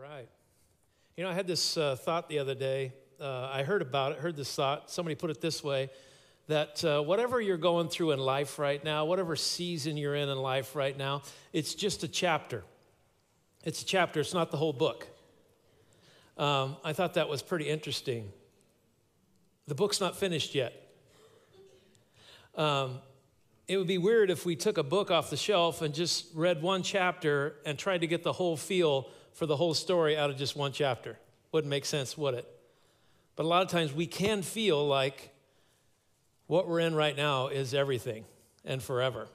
right. You know, I had this uh, thought the other day. Uh, I heard about it, heard this thought. Somebody put it this way that uh, whatever you're going through in life right now, whatever season you're in in life right now, it's just a chapter. It's a chapter, it's not the whole book. Um, I thought that was pretty interesting. The book's not finished yet. Um, it would be weird if we took a book off the shelf and just read one chapter and tried to get the whole feel for the whole story out of just one chapter. Wouldn't make sense, would it? But a lot of times we can feel like what we're in right now is everything and forever.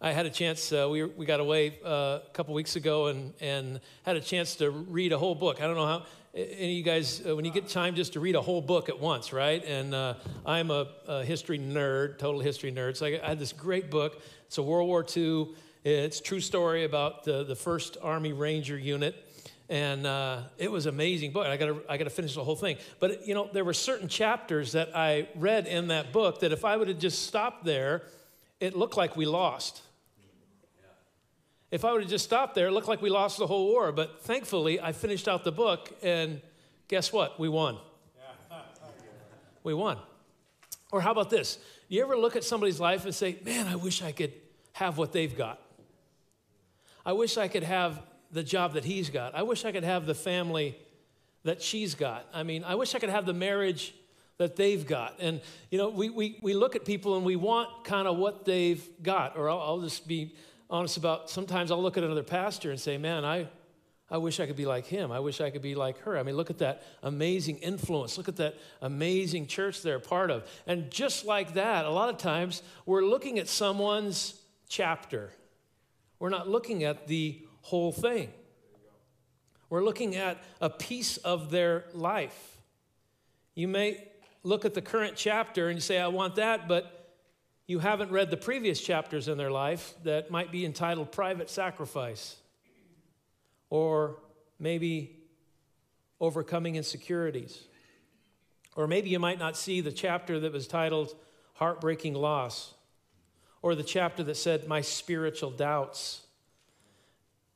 I had a chance, uh, we, we got away uh, a couple weeks ago and, and had a chance to read a whole book. I don't know how, any of you guys, uh, when you get time just to read a whole book at once, right? And uh, I'm a, a, history nerd, total history nerd. So I, I, had this great book. It's a World War II, it's true story about the, the first Army Ranger unit. And uh, it was amazing book. I got I got to finish the whole thing. But you know, there were certain chapters that I read in that book that if I would have just stopped there, it looked like we lost. If I would have just stopped there, it looked like we lost the whole war. But thankfully, I finished out the book, and guess what? We won. we won. Or how about this? You ever look at somebody's life and say, man, I wish I could have what they've got? I wish I could have the job that he's got. I wish I could have the family that she's got. I mean, I wish I could have the marriage that they've got. And, you know, we, we, we look at people and we want kind of what they've got. Or I'll, I'll just be honest about sometimes I'll look at another pastor and say, man, I, I wish I could be like him. I wish I could be like her. I mean, look at that amazing influence. Look at that amazing church they're part of. And just like that, a lot of times we're looking at someone's chapter. We're not looking at the whole thing. We're looking at a piece of their life. You may look at the current chapter and say, I want that, but you haven't read the previous chapters in their life that might be entitled Private Sacrifice or maybe Overcoming Insecurities. Or maybe you might not see the chapter that was titled Heartbreaking Loss or the chapter that said My Spiritual Doubts.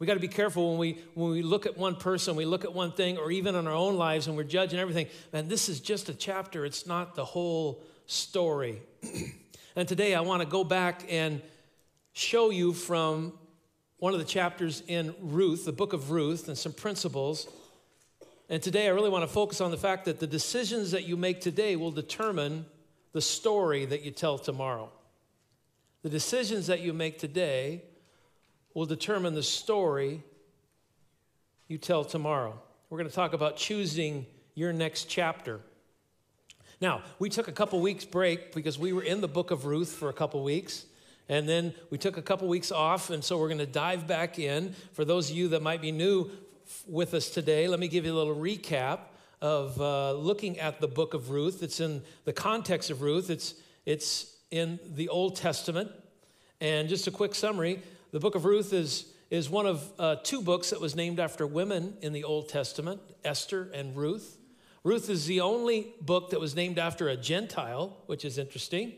We got to be careful when we, when we look at one person, we look at one thing, or even in our own lives and we're judging everything. Man, this is just a chapter, it's not the whole story. And today I want to go back and show you from one of the chapters in Ruth, the book of Ruth, and some principles. And today I really want to focus on the fact that the decisions that you make today will determine the story that you tell tomorrow. The decisions that you make today will determine the story you tell tomorrow. We're going to talk about choosing your next chapter. Now, we took a couple weeks break because we were in the book of Ruth for a couple weeks. And then we took a couple weeks off, and so we're going to dive back in. For those of you that might be new with us today, let me give you a little recap of uh, looking at the book of Ruth. It's in the context of Ruth, it's, it's in the Old Testament. And just a quick summary the book of Ruth is, is one of uh, two books that was named after women in the Old Testament Esther and Ruth. Ruth is the only book that was named after a Gentile, which is interesting.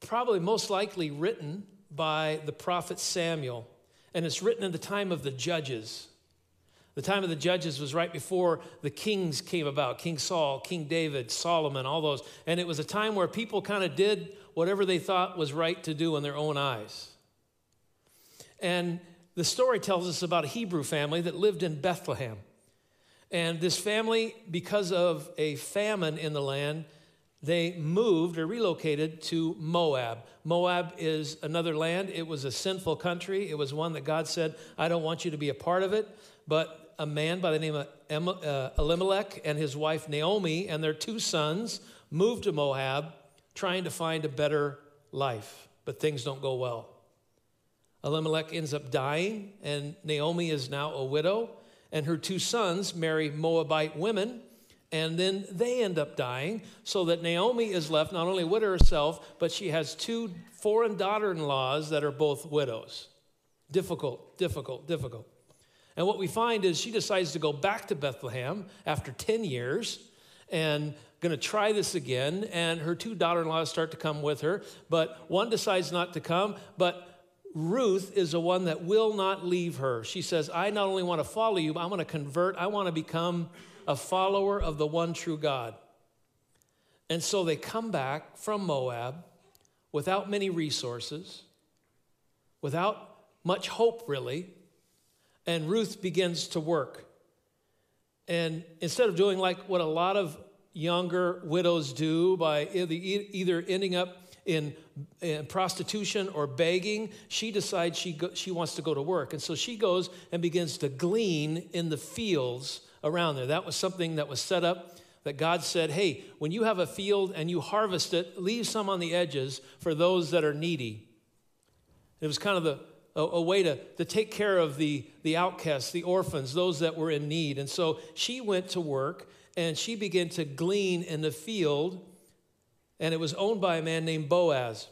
Probably most likely written by the prophet Samuel. And it's written in the time of the judges. The time of the judges was right before the kings came about King Saul, King David, Solomon, all those. And it was a time where people kind of did whatever they thought was right to do in their own eyes. And the story tells us about a Hebrew family that lived in Bethlehem. And this family, because of a famine in the land, they moved or relocated to Moab. Moab is another land. It was a sinful country. It was one that God said, I don't want you to be a part of it. But a man by the name of uh, Elimelech and his wife Naomi and their two sons moved to Moab trying to find a better life. But things don't go well. Elimelech ends up dying, and Naomi is now a widow and her two sons marry Moabite women, and then they end up dying, so that Naomi is left not only widow herself, but she has two foreign daughter in laws that are both widows. Difficult, difficult, difficult. And what we find is she decides to go back to Bethlehem after 10 years and going to try this again. And her two daughter in laws start to come with her, but one decides not to come. But Ruth is the one that will not leave her. She says, I not only want to follow you, but I want to convert. I want to become a follower of the one true God. And so they come back from Moab without many resources, without much hope, really. And Ruth begins to work. And instead of doing like what a lot of younger widows do by either ending up in, in prostitution or begging, she decides she, go, she wants to go to work. And so she goes and begins to glean in the fields around there. That was something that was set up that God said, hey, when you have a field and you harvest it, leave some on the edges for those that are needy. It was kind of the, a, a, way to, to take care of the, the outcasts, the orphans, those that were in need. And so she went to work and she began to glean in the field, and it was owned by a man named Boaz.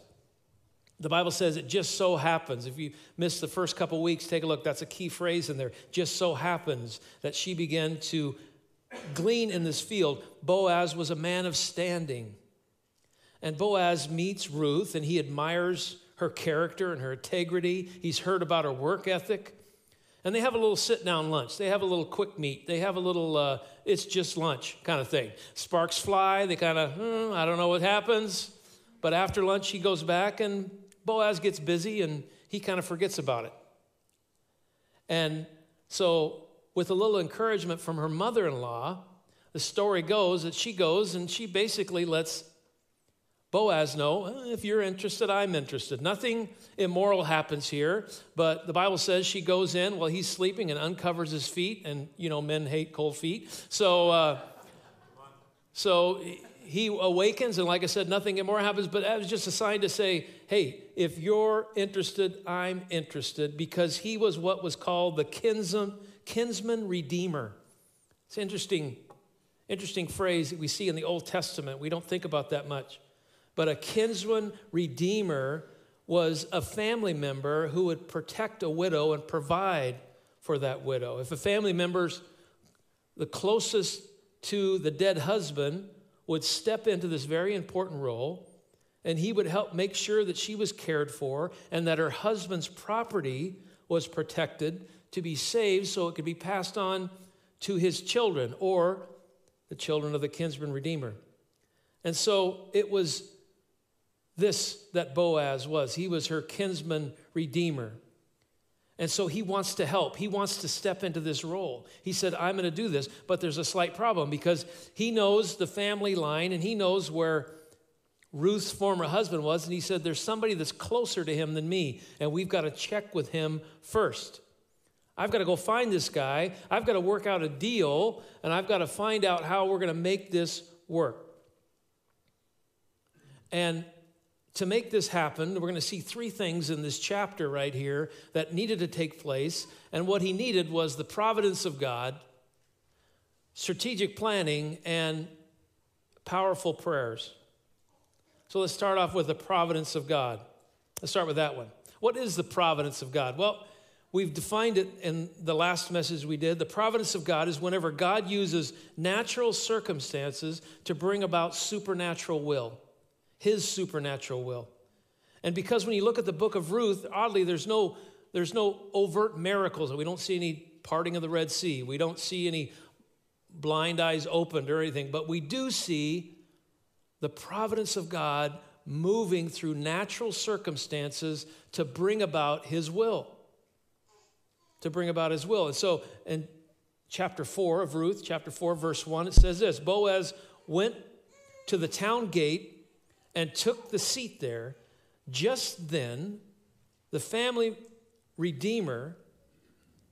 The Bible says it just so happens. If you missed the first couple weeks, take a look. That's a key phrase in there. Just so happens that she began to glean in this field. Boaz was a man of standing. And Boaz meets Ruth and he admires her character and her integrity. He's heard about her work ethic. And they have a little sit down lunch. They have a little quick meet. They have a little, uh, it's just lunch kind of thing. Sparks fly. They kind of, hmm, I don't know what happens. But after lunch, he goes back and Boaz gets busy and he kind of forgets about it. And so, with a little encouragement from her mother in law, the story goes that she goes and she basically lets Boaz know, if you're interested, I'm interested. Nothing immoral happens here, but the Bible says she goes in while he's sleeping and uncovers his feet, and you know, men hate cold feet. So, uh, so he awakens, and like I said, nothing immoral happens, but that was just a sign to say, hey, if you're interested, I'm interested, because he was what was called the kinsman, kinsman redeemer. It's interesting, interesting phrase that we see in the Old Testament. We don't think about that much. But a kinsman redeemer was a family member who would protect a widow and provide for that widow. If a family member's the closest to the dead husband would step into this very important role and he would help make sure that she was cared for and that her husband's property was protected to be saved so it could be passed on to his children or the children of the kinsman redeemer. And so it was this that Boaz was. He was her kinsman redeemer. And so he wants to help. He wants to step into this role. He said, I'm going to do this, but there's a slight problem because he knows the family line and he knows where Ruth's former husband was. And he said, There's somebody that's closer to him than me, and we've got to check with him first. I've got to go find this guy. I've got to work out a deal, and I've got to find out how we're going to make this work. And to make this happen, we're going to see three things in this chapter right here that needed to take place. And what he needed was the providence of God, strategic planning, and powerful prayers. So let's start off with the providence of God. Let's start with that one. What is the providence of God? Well, we've defined it in the last message we did. The providence of God is whenever God uses natural circumstances to bring about supernatural will his supernatural will. And because when you look at the book of Ruth, oddly, there's no, there's no overt miracles. We don't see any parting of the Red Sea. We don't see any blind eyes opened or anything. But we do see the providence of God moving through natural circumstances to bring about his will. To bring about his will. And so in chapter 4 of Ruth, chapter 4, verse 1, it says this Boaz went to the town gate and took the seat there. Just then, the family redeemer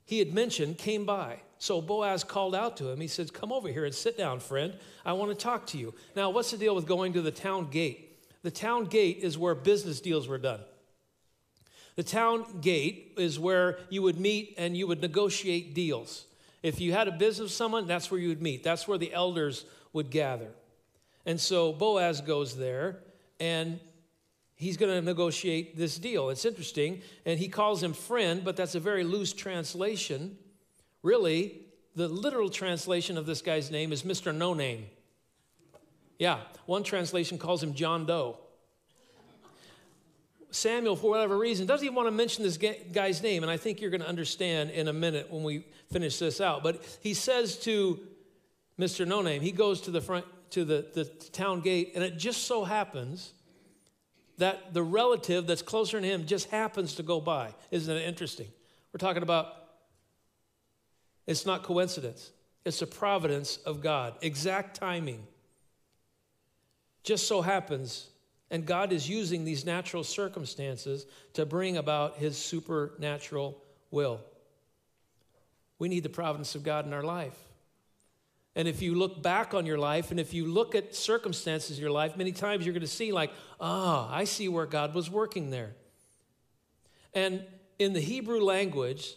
he had mentioned came by. So Boaz called out to him. He said, Come over here and sit down, friend. I want to talk to you. Now, what's the deal with going to the town gate? The town gate is where business deals were done. The town gate is where you would meet and you would negotiate deals. If you had a business with someone, that's where you would meet. That's where the elders would gather. And so Boaz goes there and he's going to negotiate this deal. It's interesting. And he calls him friend, but that's a very loose translation. Really, the literal translation of this guy's name is Mr. No Name. Yeah, one translation calls him John Doe. Samuel, for whatever reason, doesn't even want to mention this guy's name, and I think you're going to understand in a minute when we finish this out. But he says to Mr. No Name, he goes to the front to the, the town gate, and it just so happens that the relative that's closer to him just happens to go by. Isn't it interesting? We're talking about it's not coincidence, it's a providence of God, exact timing. Just so happens, and God is using these natural circumstances to bring about his supernatural will. We need the providence of God in our life. And if you look back on your life and if you look at circumstances in your life, many times you're going to see, like, ah, oh, I see where God was working there. And in the Hebrew language,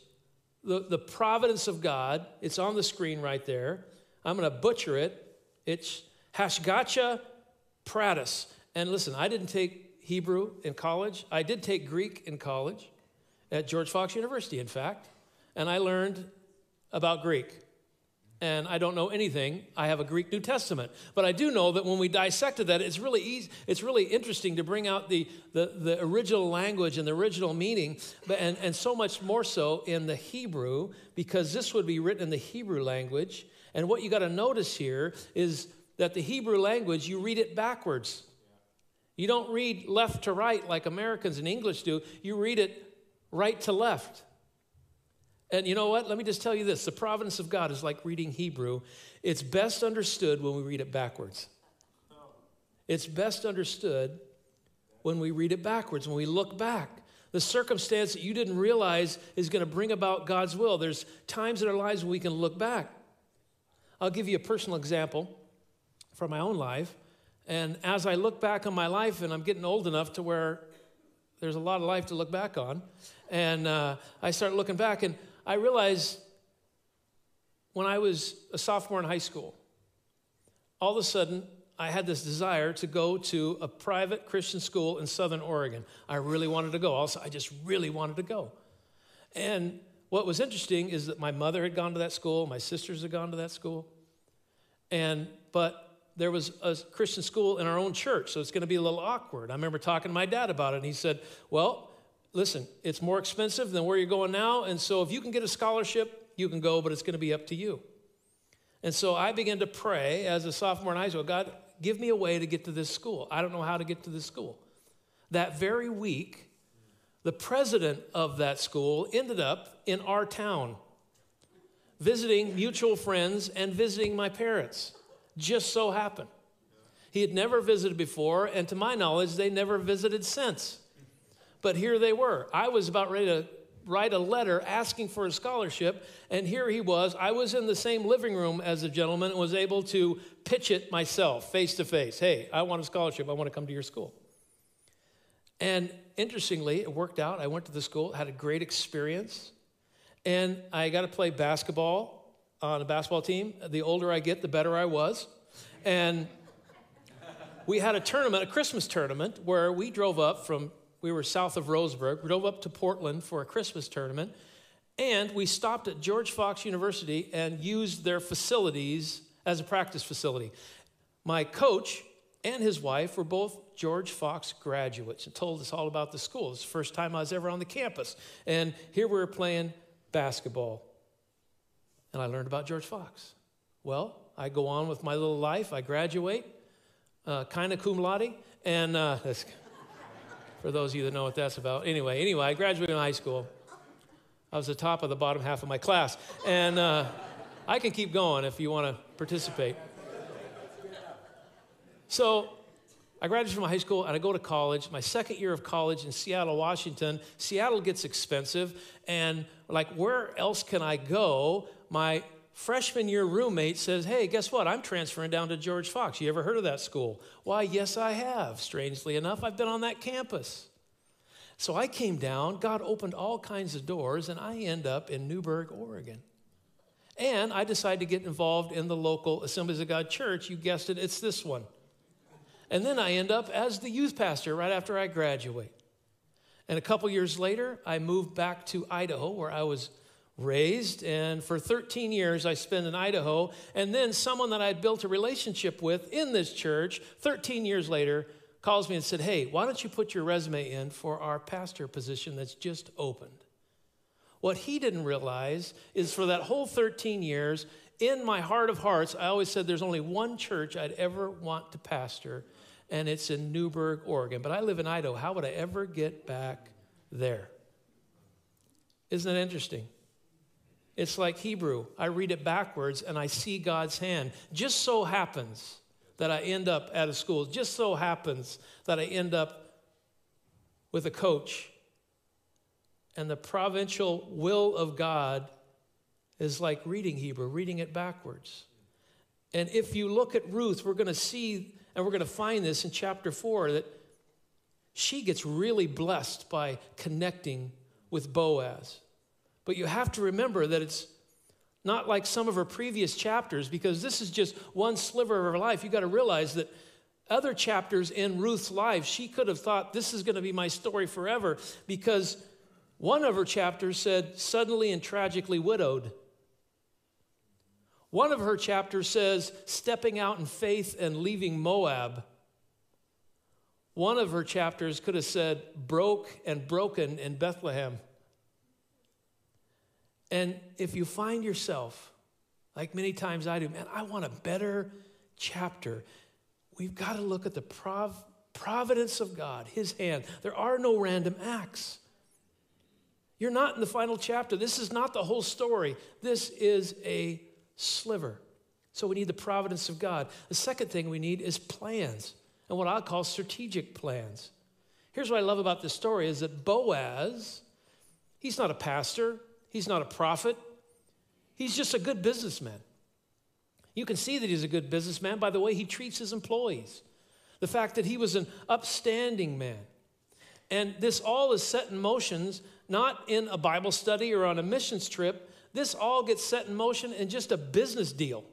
the, the providence of God, it's on the screen right there. I'm going to butcher it. It's Hashgacha Pratis. And listen, I didn't take Hebrew in college. I did take Greek in college at George Fox University, in fact. And I learned about Greek and I don't know anything. I have a Greek New Testament. But I do know that when we dissected that, it's really easy, it's really interesting to bring out the, the, the original language and the original meaning, but, and, and so much more so in the Hebrew, because this would be written in the Hebrew language. And what you got to notice here is that the Hebrew language, you read it backwards. You don't read left to right like Americans in English do, you read it right to left. And you know what? Let me just tell you this the providence of God is like reading Hebrew. It's best understood when we read it backwards. It's best understood when we read it backwards, when we look back. The circumstance that you didn't realize is going to bring about God's will. There's times in our lives when we can look back. I'll give you a personal example from my own life. And as I look back on my life, and I'm getting old enough to where there's a lot of life to look back on, and uh, I start looking back, and I realized when I was a sophomore in high school, all of a sudden, I had this desire to go to a private Christian school in Southern Oregon. I really wanted to go. Also, I just really wanted to go. And what was interesting is that my mother had gone to that school, my sisters had gone to that school. And but there was a Christian school in our own church, so it's going to be a little awkward. I remember talking to my dad about it, and he said, "Well, listen, it's more expensive than where you're going now. And so if you can get a scholarship, you can go, but it's going to be up to you. And so I began to pray as a sophomore in high school God, give me a way to get to this school. I don't know how to get to this school. That very week, the president of that school ended up in our town, visiting mutual friends and visiting my parents. Just so happened. He had never visited before, and to my knowledge, they never visited since. But here they were. I was about ready to write a letter asking for a scholarship, and here he was. I was in the same living room as the gentleman and was able to pitch it myself, face to face. Hey, I want a scholarship. I want to come to your school. And interestingly, it worked out. I went to the school, had a great experience, and I got to play basketball on a basketball team. The older I get, the better I was. And we had a tournament, a Christmas tournament, where we drove up from we were south of Roseburg. We drove up to Portland for a Christmas tournament, and we stopped at George Fox University and used their facilities as a practice facility. My coach and his wife were both George Fox graduates and told us all about the school. It's the first time I was ever on the campus. And here we were playing basketball. And I learned about George Fox. Well, I go on with my little life. I graduate, uh, kind of cum laude, and uh, for those of you that know what that's about. Anyway, anyway, I graduated in high school. I was the top of the bottom half of my class. And uh, I can keep going if you want to participate. So I graduated from high school and I go to college. My second year of college in Seattle, Washington. Seattle gets expensive. And like, where else can I go? My freshman year roommate says, Hey, guess what? I'm transferring down to George Fox. You ever heard of that school? Why, yes, I have. Strangely enough, I've been on that campus. So I came down, God opened all kinds of doors, and I end up in Newberg, Oregon. And I decided to get involved in the local Assemblies of God church. You guessed it, it's this one. And then I end up as the youth pastor right after I graduate. And a couple years later, I moved back to Idaho, where I was raised. And for 13 years, I spent in Idaho. And then someone that I had built a relationship with in this church, 13 years later, calls me and said, Hey, why don't you put your resume in for our pastor position that's just opened? What he didn't realize is for that whole 13 years, in my heart of hearts, I always said there's only one church I'd ever want to pastor, and it's in Newberg, Oregon. But I live in Idaho. How would I ever get back there? Isn't that interesting? It's like Hebrew. I read it backwards and I see God's hand. Just so happens that I end up at a school. Just so happens that I end up with a coach. And the provincial will of God is like reading Hebrew, reading it backwards. And if you look at Ruth, we're going to see, and we're going to find this in chapter four, that she gets really blessed by connecting with Boaz. But you have to remember that it's not like some of her previous chapters, because this is just one sliver of her life. You got to realize that other chapters in Ruth's life, she could have thought, this is going to be my story forever, because one of her chapters said, suddenly and tragically widowed. One of her chapters says, stepping out in faith and leaving Moab. One of her chapters could have said, broke and broken in Bethlehem. And if you find yourself, like many times I do, man, I want a better chapter, we've got to look at the prov- providence of God, His hand. There are no random acts. You're not in the final chapter. This is not the whole story. This is a sliver. So we need the providence of God. The second thing we need is plans, and what I call strategic plans. Here's what I love about this story is that Boaz, he's not a pastor, He's not a prophet, he's just a good businessman. You can see that he's a good businessman by the way he treats his employees, the fact that he was an upstanding man. And this all is set in motions not in a Bible study or on a missions trip. This all gets set in motion in just a business deal.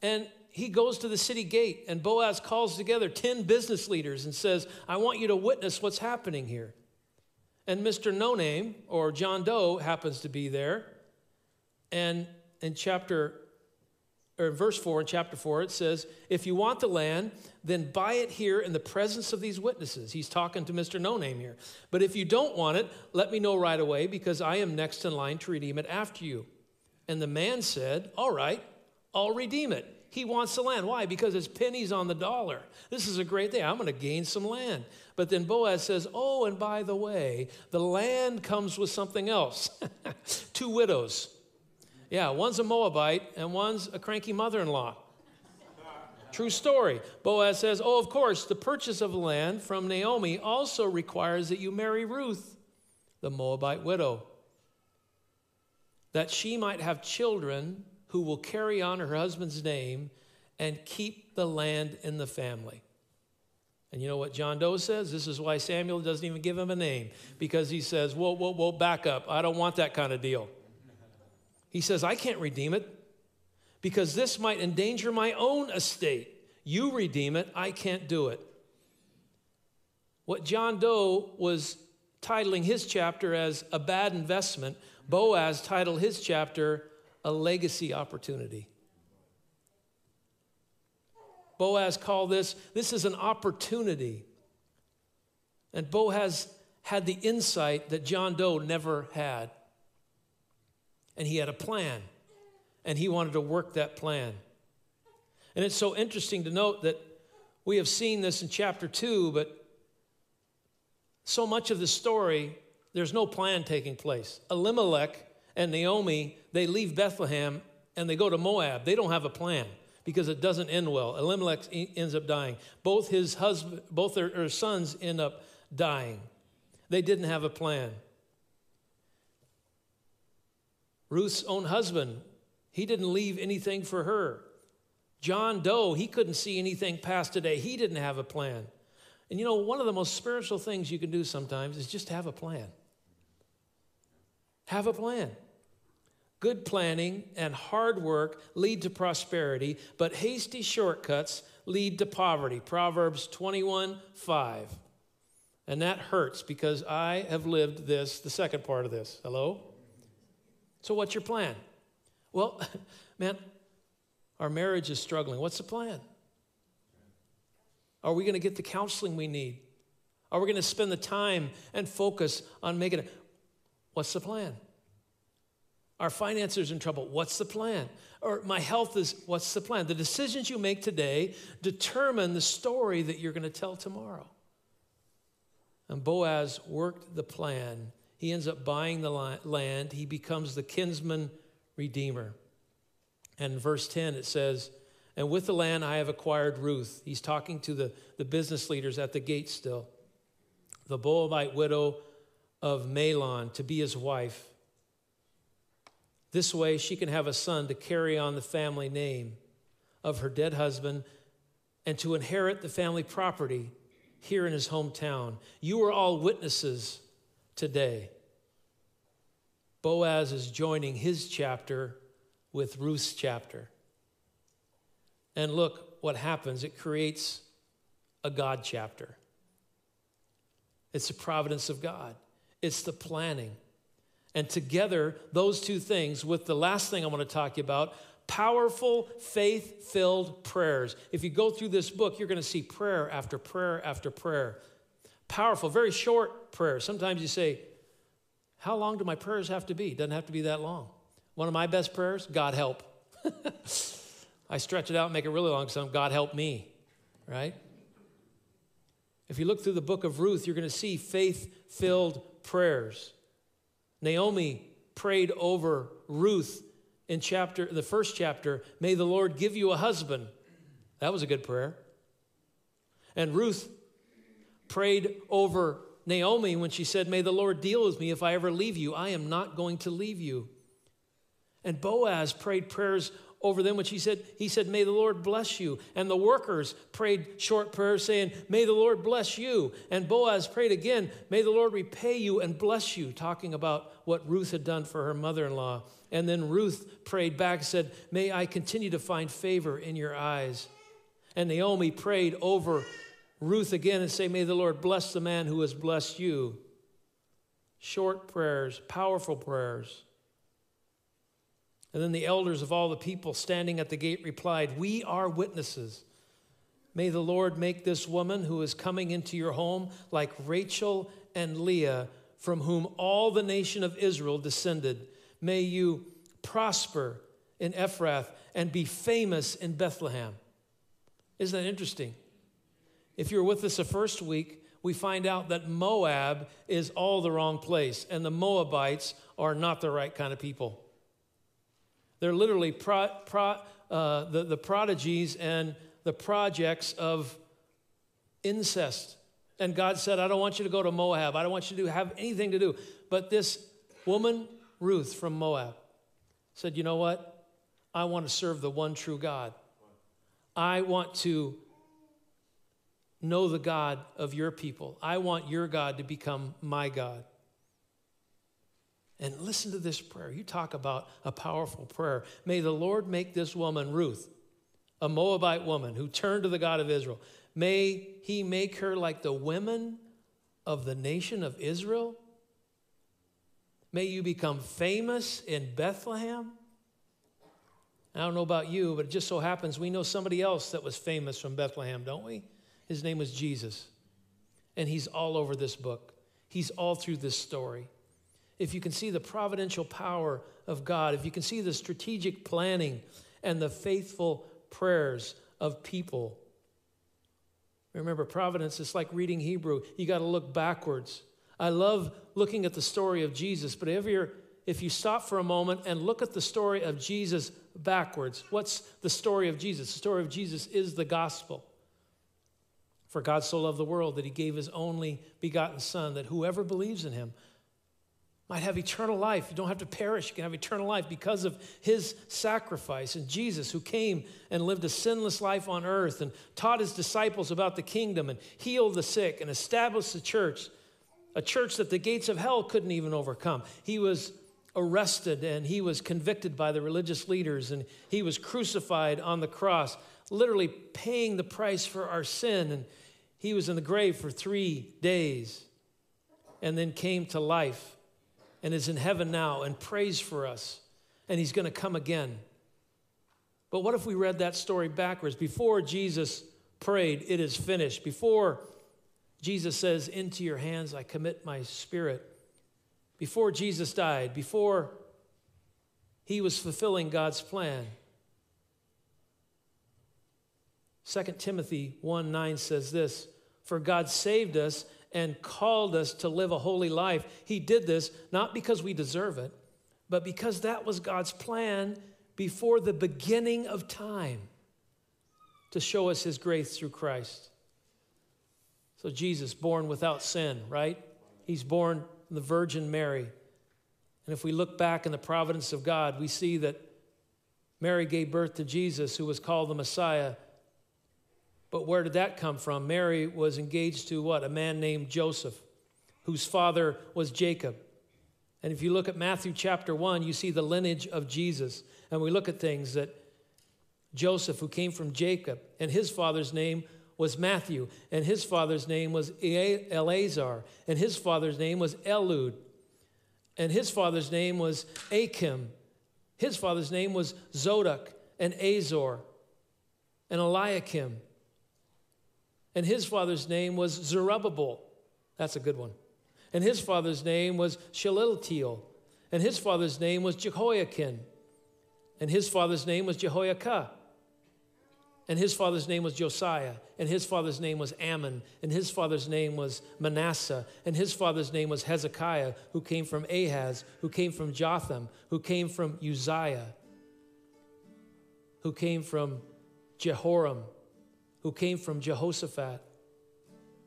And he goes to the city gate, and Boaz calls together 10 business leaders and says, I want you to witness what's happening here. And Mr. No Name, or John Doe, happens to be there. And in chapter, or verse 4, in chapter 4, it says, If you want the land, then buy it here in the presence of these witnesses. He's talking to Mr. No Name here. But if you don't want it, let me know right away, because I am next in line to redeem it after you. And the man said, All right, I'll redeem it. He wants the land. Why? Because it's pennies on the dollar. This is a great thing. I'm going to gain some land. But then Boaz says, Oh, and by the way, the land comes with something else two widows. Yeah, one's a Moabite and one's a cranky mother in law. True story. Boaz says, Oh, of course, the purchase of land from Naomi also requires that you marry Ruth, the Moabite widow, that she might have children who will carry on her husband's name and keep the land in the family. And you know what John Doe says? This is why Samuel doesn't even give him a name, because he says, Whoa, whoa, whoa, back up. I don't want that kind of deal. He says, I can't redeem it because this might endanger my own estate. You redeem it, I can't do it. What John Doe was titling his chapter as a bad investment, Boaz titled his chapter a legacy opportunity. Boaz called this, this is an opportunity. And Boaz had the insight that John Doe never had. And he had a plan, and he wanted to work that plan. And it's so interesting to note that we have seen this in chapter two, but so much of the story, there's no plan taking place. Elimelech and Naomi, they leave Bethlehem and they go to Moab. They don't have a plan because it doesn't end well. Elimelech ends up dying. Both his husband, both their, their sons end up dying. They didn't have a plan. Ruth's own husband, he didn't leave anything for her. John Doe, he couldn't see anything past today. He didn't have a plan. And you know, one of the most spiritual things you can do sometimes is just have a plan. Have a plan. Good planning and hard work lead to prosperity, but hasty shortcuts lead to poverty. Proverbs 21 5. And that hurts because I have lived this, the second part of this. Hello? So, what's your plan? Well, man, our marriage is struggling. What's the plan? Are we going to get the counseling we need? Are we going to spend the time and focus on making it? What's the plan? Our finances in trouble. What's the plan? Or my health is, what's the plan? The decisions you make today determine the story that you're going to tell tomorrow. And Boaz worked the plan. He ends up buying the land. He becomes the kinsman redeemer. And verse 10, it says, And with the land I have acquired Ruth. He's talking to the, the business leaders at the gate still. The Moabite widow of Mahlon to be his wife. This way, she can have a son to carry on the family name of her dead husband and to inherit the family property here in his hometown. You are all witnesses today. Boaz is joining his chapter with Ruth's chapter. And look what happens it creates a God chapter. It's the providence of God, it's the planning. And together, those two things, with the last thing I want to talk about, powerful, faith filled prayers. If you go through this book, you're going to see prayer after prayer after prayer. Powerful, very short prayer. Sometimes you say, How long do my prayers have to be? Doesn't have to be that long. One of my best prayers, God help. I stretch it out and make it really long, so God help me, right? If you look through the book of Ruth, you're going to see faith filled prayers. Naomi prayed over Ruth in chapter the first chapter, may the Lord give you a husband. That was a good prayer. And Ruth prayed over Naomi when she said, May the Lord deal with me if I ever leave you. I am not going to leave you. And Boaz prayed prayers over them which he said he said may the lord bless you. And the workers prayed short prayers saying may the lord bless you. And boaz prayed again may the lord repay you and bless you talking about what ruth had done for her mother-in-law. And then ruth prayed back said may i continue to find favor in your eyes. And naomi prayed over ruth again and say may the lord bless the man who has blessed you. Short prayers powerful prayers and then the elders of all the people standing at the gate replied, We are witnesses. May the Lord make this woman who is coming into your home like Rachel and Leah, from whom all the nation of Israel descended. May you prosper in Ephrath and be famous in Bethlehem. Isn't that interesting? If you were with us the first week, we find out that Moab is all the wrong place, and the Moabites are not the right kind of people. They're literally pro, pro, uh, the, the prodigies and the projects of incest. And God said, I don't want you to go to Moab. I don't want you to have anything to do. But this woman, Ruth from Moab, said, You know what? I want to serve the one true God. I want to know the God of your people. I want your God to become my God. And listen to this prayer. You talk about a powerful prayer. May the Lord make this woman, Ruth, a Moabite woman who turned to the God of Israel, may he make her like the women of the nation of Israel. May you become famous in Bethlehem. I don't know about you, but it just so happens we know somebody else that was famous from Bethlehem, don't we? His name was Jesus. And he's all over this book, he's all through this story if you can see the providential power of God, if you can see the strategic planning and the faithful prayers of people. Remember, providence is like reading Hebrew. You got to look backwards. I love looking at the story of Jesus, but if, you're, if you stop for a moment and look at the story of Jesus backwards, what's the story of Jesus? The story of Jesus is the gospel. For God so loved the world that he gave his only begotten Son, that whoever believes in him might have eternal life. You don't have to perish. You can have eternal life because of his sacrifice. And Jesus, who came and lived a sinless life on earth and taught his disciples about the kingdom and healed the sick and established the church, a church that the gates of hell couldn't even overcome. He was arrested and he was convicted by the religious leaders and he was crucified on the cross, literally paying the price for our sin. And he was in the grave for three days and then came to life and is in heaven now and prays for us, and he's going to come again. But what if we read that story backwards? Before Jesus prayed, It is finished, before Jesus says, Into your hands I commit my spirit, before Jesus died, before he was fulfilling God's plan. 2 Timothy 1 9 says this For God saved us and called us to live a holy life. He did this not because we deserve it, but because that was God's plan before the beginning of time to show us his grace through Christ. So, Jesus, born without sin, right? He's born from the Virgin Mary. And if we look back in the providence of God, we see that Mary gave birth to Jesus, who was called the Messiah. But where did that come from? Mary was engaged to what? A man named Joseph, whose father was Jacob. And if you look at Matthew chapter 1, you see the lineage of Jesus. And we look at things that Joseph, who came from Jacob, and his father's name was Matthew, and his father's name was Eleazar, and his father's name was Eliud, and his father's name was Achim. His father's name was Zadok and Azor and Eliakim. And his father's name was Zerubbabel. That's a good one. And his father's name was Shealtiel. And his father's name was Jehoiakim. And his father's name was Jehoiakah. And his father's name was Josiah, and his father's name was Amon. and his father's name was Manasseh, and his father's name was Hezekiah, who came from Ahaz, who came from Jotham, who came from Uzziah, who came from Jehoram, who came from Jehoshaphat,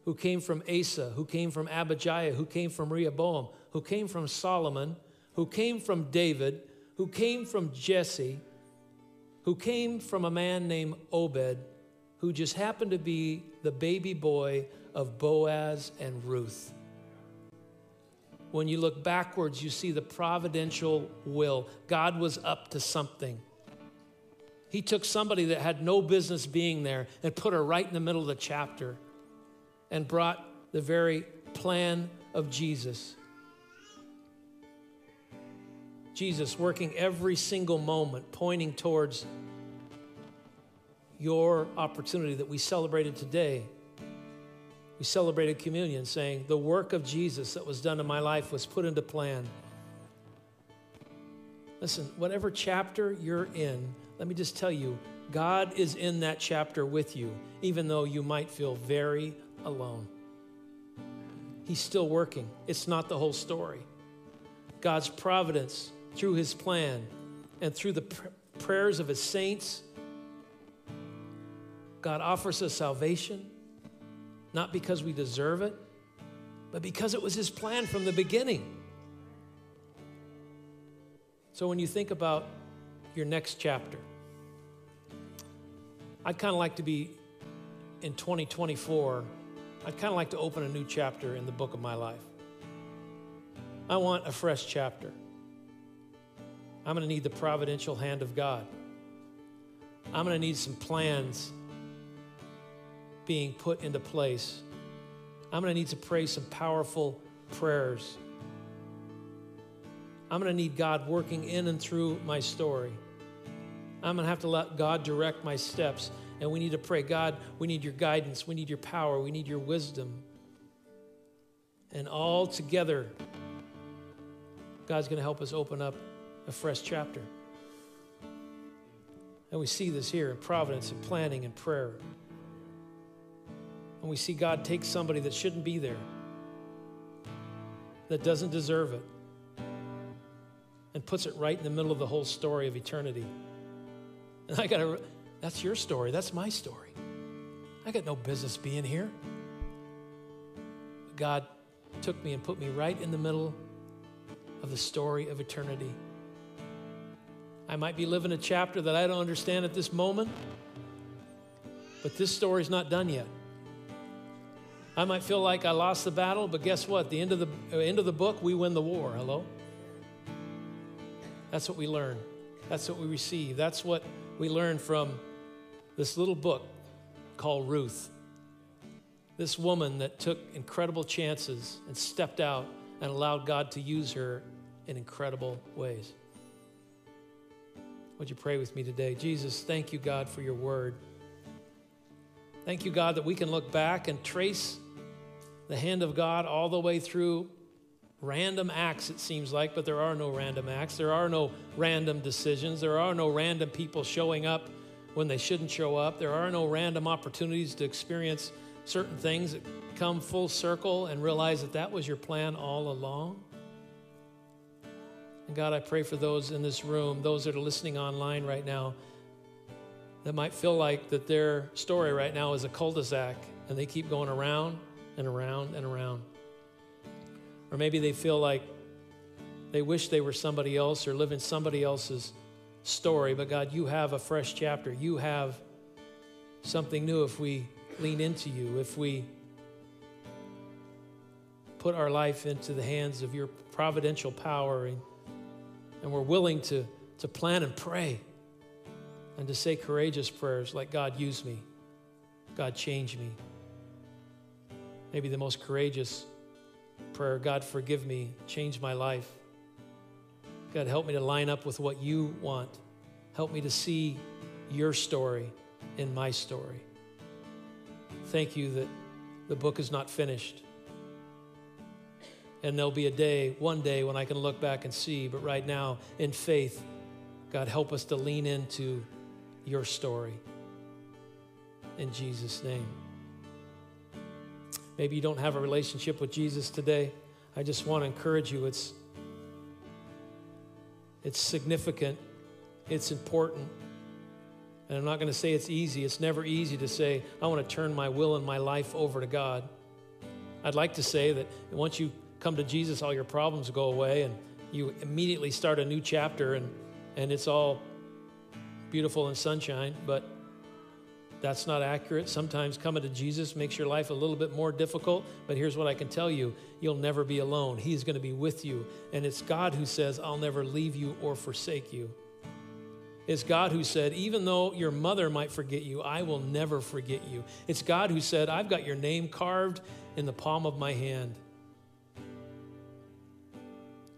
who came from Asa, who came from Abijah, who came from Rehoboam, who came from Solomon, who came from David, who came from Jesse who came from a man named Obed, who just happened to be the baby boy of Boaz and Ruth. When you look backwards, you see the providential will. God was up to something. He took somebody that had no business being there and put her right in the middle of the chapter and brought the very plan of Jesus. Jesus working every single moment, pointing towards your opportunity that we celebrated today. We celebrated communion, saying, The work of Jesus that was done in my life was put into plan. Listen, whatever chapter you're in, let me just tell you, God is in that chapter with you, even though you might feel very alone. He's still working. It's not the whole story. God's providence through his plan and through the pr- prayers of his saints, God offers us salvation, not because we deserve it, but because it was his plan from the beginning. So when you think about your next chapter, I'd kind of like to be in 2024, I'd kind of like to open a new chapter in the book of my life. I want a fresh chapter. I'm going to need the providential hand of God. I'm going to need some plans being put into place. I'm going to need to pray some powerful prayers. I'm going to need God working in and through my story. I'm going to have to let God direct my steps. And we need to pray God, we need your guidance, we need your power, we need your wisdom. And all together, God's going to help us open up a fresh chapter. And we see this here in providence and planning and prayer. And we see God take somebody that shouldn't be there, that doesn't deserve it, and puts it right in the middle of the whole story of eternity. And I got to, that's your story. That's my story. I got no business being here. God took me and put me right in the middle of the story of eternity. I might be living a chapter that I don't understand at this moment, but this story's not done yet. I might feel like I lost the battle, but guess what? The end of the uh, end of the book, we win the war. Hello? That's what we learn. That's what we receive. That's what we learn from this little book called Ruth. This woman that took incredible chances and stepped out and allowed God to use her in incredible ways. Would you pray with me today? Jesus, thank you, God, for your word. Thank you, God, that we can look back and trace the hand of God all the way through random acts, it seems like, but there are no random acts. There are no random decisions. There are no random people showing up when they shouldn't show up. There are no random opportunities to experience certain things that come full circle and realize that that was your plan all along. And God, I pray for those in this room, those that are listening online right now, that might feel like that their story right now is a cul-de-sac and they keep going around and around and around. Or maybe they feel like they wish they were somebody else or live in somebody else's story. But God, you have a fresh chapter. You have something new if we lean into you, if we put our life into the hands of your providential power and, and we're willing to, to plan and pray and to say courageous prayers like, God, use me. God, change me. Maybe the most courageous prayer God, forgive me, change my life. God, help me to line up with what you want. Help me to see your story in my story. Thank you that the book is not finished. And there'll be a day, one day, when I can look back and see. But right now, in faith, God, help us to lean into your story. In Jesus' name. Maybe you don't have a relationship with Jesus today. I just want to encourage you. It's, it's significant, it's important. And I'm not going to say it's easy. It's never easy to say, I want to turn my will and my life over to God. I'd like to say that once you come to Jesus, all your problems go away and you immediately start a new chapter and, and it's all beautiful and sunshine. But that's not accurate. Sometimes coming to Jesus makes your life a little bit more difficult, but here's what I can tell you you'll never be alone. He's going to be with you. And it's God who says, I'll never leave you or forsake you. It's God who said, even though your mother might forget you, I will never forget you. It's God who said, I've got your name carved in the palm of my hand.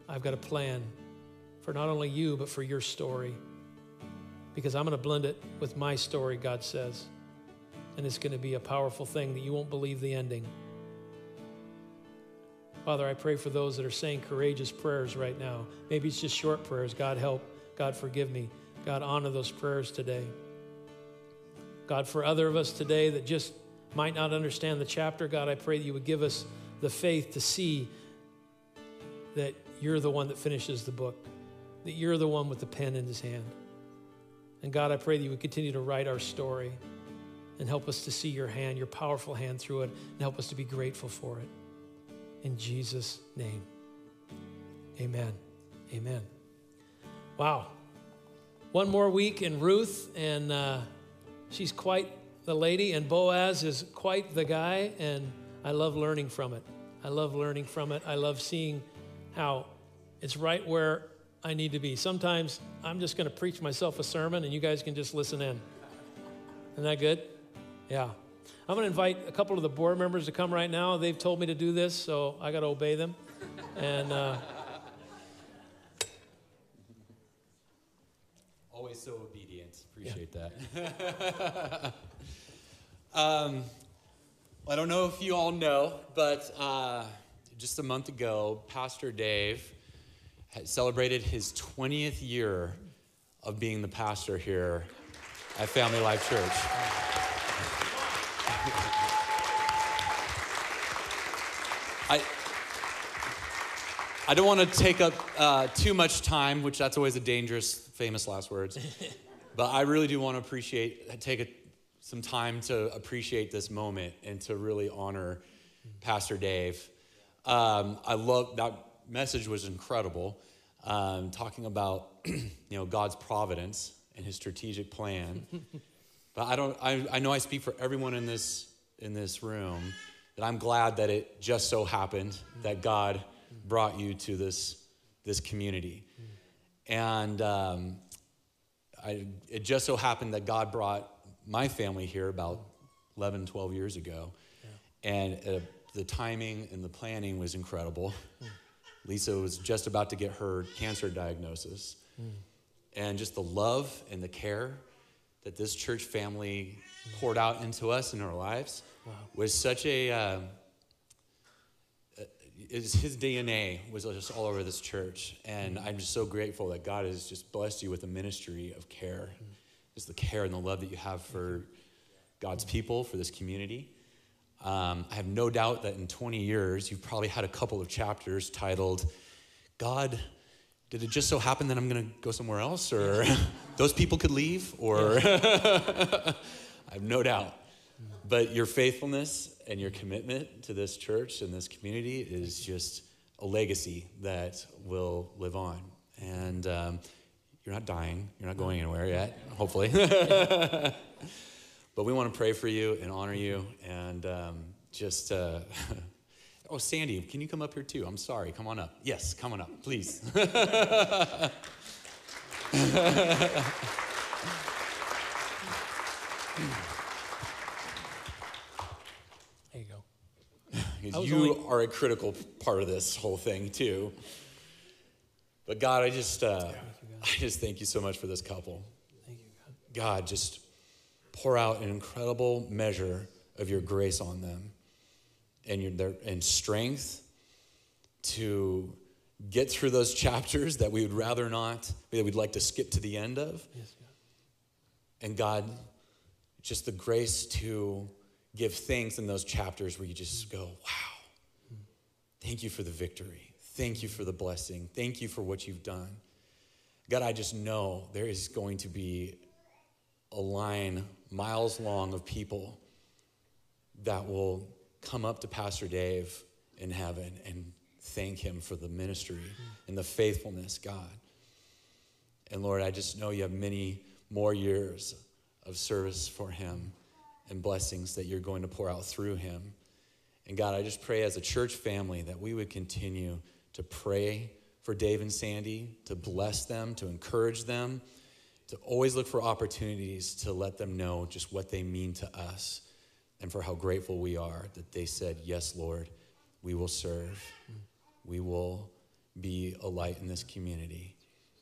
I've got a plan for not only you, but for your story because I'm going to blend it with my story, God says. And it's going to be a powerful thing that you won't believe the ending. Father, I pray for those that are saying courageous prayers right now. Maybe it's just short prayers. God, help. God, forgive me. God, honor those prayers today. God, for other of us today that just might not understand the chapter, God, I pray that you would give us the faith to see that you're the one that finishes the book, that you're the one with the pen in his hand. And God, I pray that you would continue to write our story and help us to see your hand, your powerful hand through it, and help us to be grateful for it. In Jesus' name, amen. Amen. Wow. One more week in Ruth, and uh, she's quite the lady, and Boaz is quite the guy, and I love learning from it. I love learning from it. I love seeing how it's right where I need to be. Sometimes I'm just going to preach myself a sermon and you guys can just listen in. Isn't that good? Yeah. I'm going to invite a couple of the board members to come right now. They've told me to do this, so I got to obey them. And uh, always so obedient. Appreciate yeah. that. um, I don't know if you all know, but uh, just a month ago, Pastor Dave celebrated his 20th year of being the pastor here at Family Life Church. I, I don't want to take up uh, too much time, which that's always a dangerous, famous last words. but I really do want to appreciate, take a, some time to appreciate this moment and to really honor Pastor Dave. Um, I love that message was incredible, um, talking about you know God's providence and His strategic plan. but I don't. I, I know I speak for everyone in this in this room that I'm glad that it just so happened that God brought you to this this community, and um, I, it just so happened that God brought my family here about 11, 12 years ago, yeah. and uh, the timing and the planning was incredible. Lisa was just about to get her cancer diagnosis. Mm. And just the love and the care that this church family poured out into us in our lives was such a. Uh, his DNA was just all over this church, and I'm just so grateful that God has just blessed you with a ministry of care, just the care and the love that you have for God's people, for this community. Um, I have no doubt that in 20 years, you've probably had a couple of chapters titled, God, did it just so happen that I'm going to go somewhere else? Or those people could leave? Or I have no doubt. But your faithfulness and your commitment to this church and this community is just a legacy that will live on. And um, you're not dying, you're not going anywhere yet, hopefully. But we want to pray for you and honor you and um, just. Uh, oh, Sandy, can you come up here too? I'm sorry. Come on up. Yes, come on up, please. there you go. you only... are a critical part of this whole thing too. But God, I just, uh, you, I just thank you so much for this couple. Thank you, God. God, just pour out an incredible measure of your grace on them and your their, and strength to get through those chapters that we would rather not, that we'd like to skip to the end of. Yes, God. And God, just the grace to give thanks in those chapters where you just go, wow, thank you for the victory. Thank you for the blessing. Thank you for what you've done. God, I just know there is going to be a line miles long of people that will come up to Pastor Dave in heaven and thank him for the ministry and the faithfulness, God. And Lord, I just know you have many more years of service for him and blessings that you're going to pour out through him. And God, I just pray as a church family that we would continue to pray for Dave and Sandy, to bless them, to encourage them to always look for opportunities to let them know just what they mean to us and for how grateful we are that they said, Yes, Lord, we will serve. We will be a light in this community.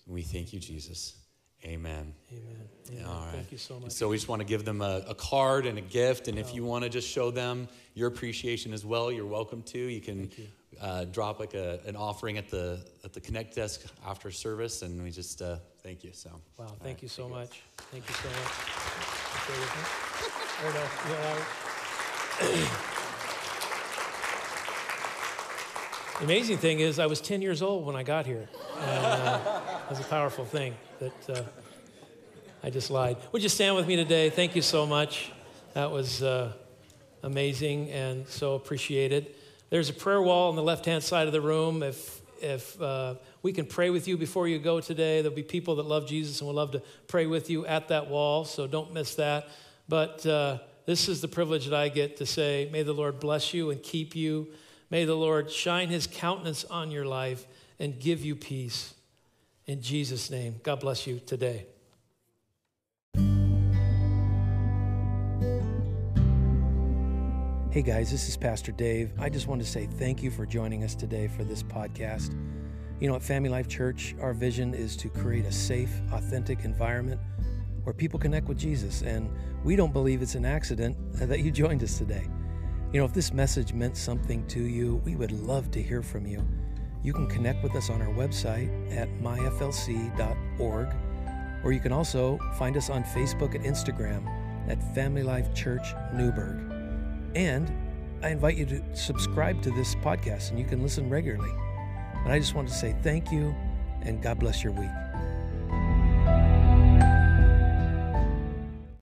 We thank you, Jesus. Amen. Amen. Amen. All right. Thank you so much. So we just want to give them a, a card and a gift. And if you want to just show them your appreciation as well, you're welcome to. You can you. Uh, drop like a, an offering at the at the Connect desk after service, and we just uh, thank you. So wow, thank right, you so much. Thank you so much. the amazing thing is, I was 10 years old when I got here. And, uh, that was a powerful thing that uh, I just lied. Would you stand with me today? Thank you so much. That was uh, amazing and so appreciated. There's a prayer wall on the left hand side of the room. If, if uh, we can pray with you before you go today, there'll be people that love Jesus and would love to pray with you at that wall, so don't miss that. But uh, this is the privilege that I get to say, May the Lord bless you and keep you. May the Lord shine his countenance on your life and give you peace. In Jesus' name, God bless you today. Hey guys, this is Pastor Dave. I just want to say thank you for joining us today for this podcast. You know, at Family Life Church, our vision is to create a safe, authentic environment where people connect with Jesus, and we don't believe it's an accident that you joined us today. You know, if this message meant something to you, we would love to hear from you. You can connect with us on our website at myflc.org, or you can also find us on Facebook and Instagram at Family Life Church Newberg. And I invite you to subscribe to this podcast and you can listen regularly. And I just want to say thank you and God bless your week.